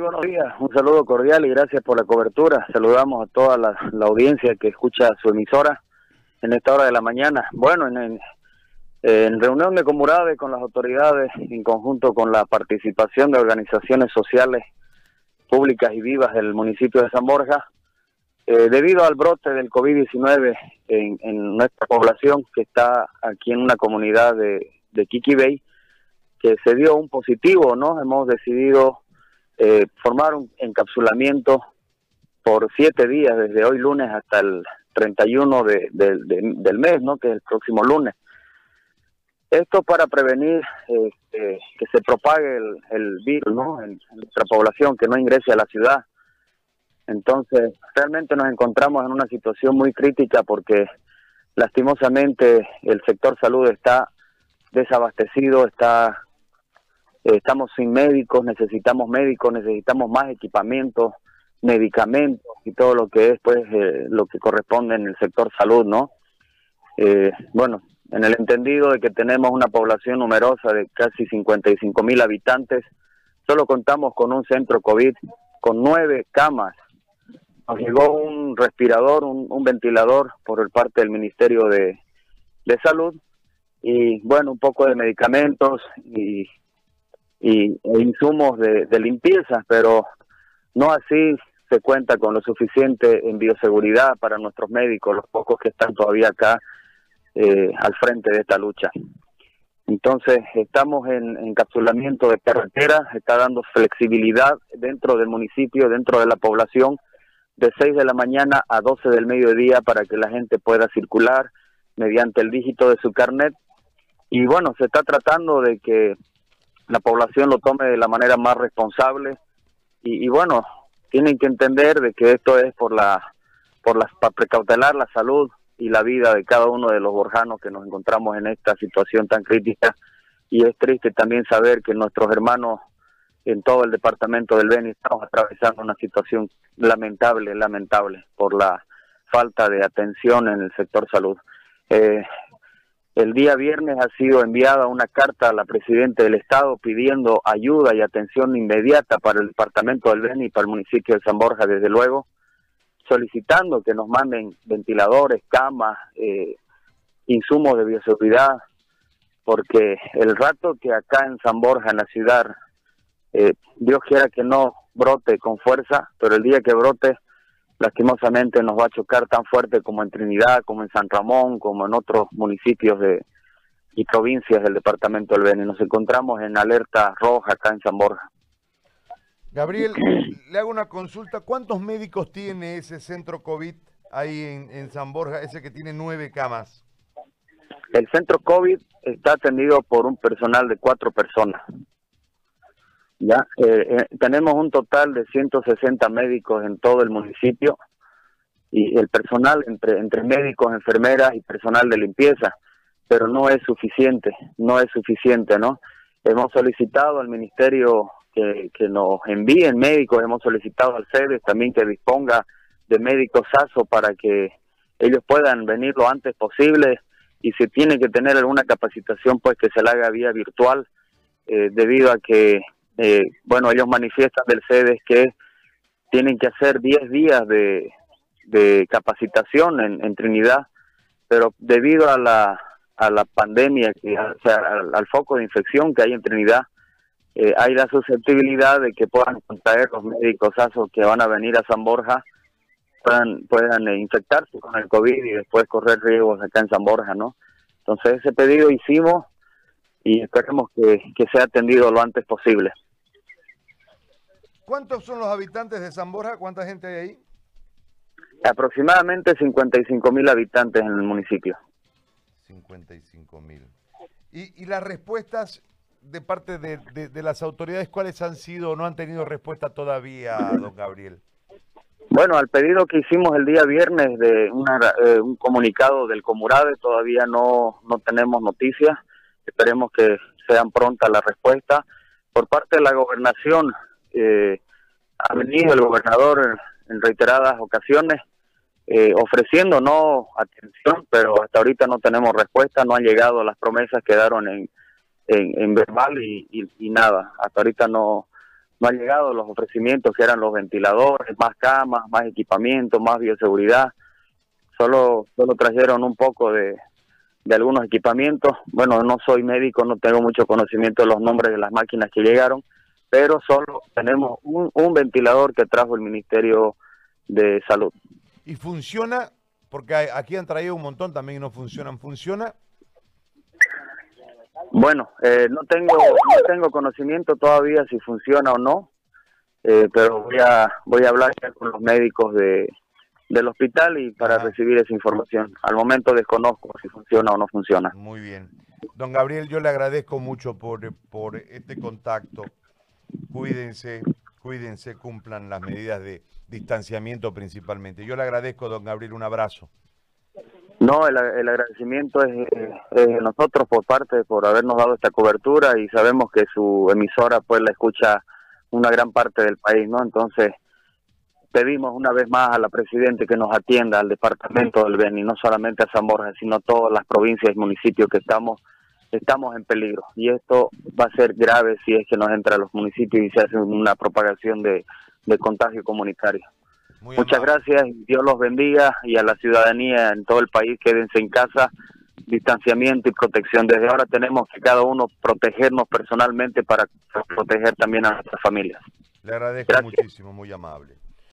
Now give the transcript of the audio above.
Buenos días, un saludo cordial y gracias por la cobertura. Saludamos a toda la, audiencia que escucha su emisora en esta hora de la mañana. Bueno, en, en, reunión de Comurade con las autoridades, en conjunto con la participación de organizaciones sociales públicas y vivas del municipio de San Borja, eh, debido al brote del COVID-19 en, en, nuestra población, que está aquí en una comunidad de, de Kiki Bay, que se dio un positivo, ¿no? Hemos decidido eh, formar un encapsulamiento por siete días, desde hoy lunes hasta el 31 de, del mes, ¿no? Que es el próximo lunes. Esto para prevenir este, que se propague el, virus, ¿no? En, nuestra población, que no ingrese a la ciudad. Entonces, realmente nos encontramos en una situación muy crítica porque lastimosamente el sector salud está desabastecido, está estamos sin médicos, necesitamos médicos, necesitamos más equipamientos, medicamentos y todo lo que es pues eh, lo que corresponde en el sector salud, ¿no? Eh, bueno, en el entendido de que tenemos una población numerosa de casi 55 mil habitantes, solo contamos con un centro COVID con nueve camas. Nos llegó un respirador, un, ventilador por parte del Ministerio de, de Salud y bueno, un poco de medicamentos y y, e insumos de, limpieza, pero no así se cuenta con lo suficiente en bioseguridad para nuestros médicos, los pocos que están todavía acá eh, al frente de esta lucha. Entonces, estamos en encapsulamiento de carretera, está dando flexibilidad dentro del municipio, dentro de la población, de 6 de la mañana a 12 del mediodía para que la gente pueda circular mediante el dígito de su carnet. Y bueno, se está tratando de que la población lo tome de la manera más responsable y, bueno tienen que entender de que esto es por la por las para precautelar la salud y la vida de cada uno de los borjanos que nos encontramos en esta situación tan crítica y es triste también saber que nuestros hermanos en todo el departamento del Beni estamos atravesando una situación lamentable, lamentable por la falta de atención en el sector salud. Eh, el día viernes ha sido enviada una carta a la Presidenta del Estado pidiendo ayuda y atención inmediata para el departamento del Beni y para el municipio de San Borja, desde luego, solicitando que nos manden ventiladores, camas, eh, insumos de bioseguridad, porque el rato que acá en San Borja, en la ciudad, eh, Dios quiera que no brote con fuerza, pero el día que brote, lastimosamente nos va a chocar tan fuerte como en Trinidad, como en San Ramón, como en otros municipios de y provincias del departamento del Beni. Nos encontramos en alerta roja acá en San Borja. Gabriel, le hago una consulta. ¿Cuántos médicos tiene ese centro COVID ahí en, en San Borja, ese que tiene nueve camas? El centro COVID está atendido por un personal de cuatro personas. Ya, eh, eh, tenemos un total de 160 médicos en todo el municipio y el personal entre entre médicos, enfermeras y personal de limpieza, pero no es suficiente, no es suficiente, ¿no? Hemos solicitado al ministerio que, nos envíen médicos, hemos solicitado al CEDES también que disponga de médicos ASO para que ellos puedan venir lo antes posible y si tiene que tener alguna capacitación pues que se la haga vía virtual eh, debido a que eh, bueno, ellos manifiestan del CEDES que tienen que hacer 10 días de, capacitación en, Trinidad, pero debido a la, a la pandemia, o sea, al, foco de infección que hay en Trinidad, eh, hay la susceptibilidad de que puedan contraer los médicos ASO que van a venir a San Borja, puedan, eh, infectarse con el COVID y después correr riesgos acá en San Borja, ¿no? Entonces ese pedido hicimos y esperemos que sea atendido lo antes posible. ¿Cuántos son los habitantes de San Borja? ¿Cuánta gente hay ahí? Aproximadamente 55 mil habitantes en el municipio. 55 mil. ¿Y, las respuestas de parte de, las autoridades, cuáles han sido o no han tenido respuesta todavía, don Gabriel? Bueno, al pedido que hicimos el día viernes de eh, un comunicado del Comurade, todavía no, no tenemos noticias. Esperemos que sean prontas las respuestas. Por parte de la gobernación, eh, ha venido el gobernador en, reiteradas ocasiones eh, ofreciendo no atención, pero hasta ahorita no tenemos respuesta, no han llegado las promesas, quedaron en, en, verbal y, nada, hasta ahorita no, no han llegado los ofrecimientos que eran los ventiladores, más camas, más equipamiento, más bioseguridad. Solo, solo trajeron un poco de, de algunos equipamientos. Bueno, no soy médico, no tengo mucho conocimiento de los nombres de las máquinas que llegaron, pero solo tenemos un, un ventilador que trajo el Ministerio de Salud. ¿Y funciona? Porque aquí han traído un montón también y no funcionan. ¿Funciona? Bueno, eh, no tengo no tengo conocimiento todavía si funciona o no, eh, pero voy a voy a hablar ya con los médicos de, del hospital y para recibir esa información. Al momento desconozco si funciona o no funciona. Muy bien. Don Gabriel, yo le agradezco mucho por, por este contacto. Cuídense, cuídense, cumplan las medidas de distanciamiento principalmente. Yo le agradezco, don Gabriel, un abrazo. No, el, agradecimiento es, de nosotros por parte, por habernos dado esta cobertura y sabemos que su emisora pues la escucha una gran parte del país, ¿no? Entonces pedimos una vez más a la Presidente que nos atienda al departamento del Beni, no solamente a San Borja, sino todas las provincias y municipios que estamos estamos en peligro y esto va a ser grave si es que nos entra a los municipios y se hace una propagación de contagio comunitario. Muchas gracias, Dios los bendiga y a la ciudadanía en todo el país quédense en casa, distanciamiento y protección. Desde ahora tenemos que cada uno protegernos personalmente para proteger también a nuestras familias. Le agradezco muchísimo, muy amable.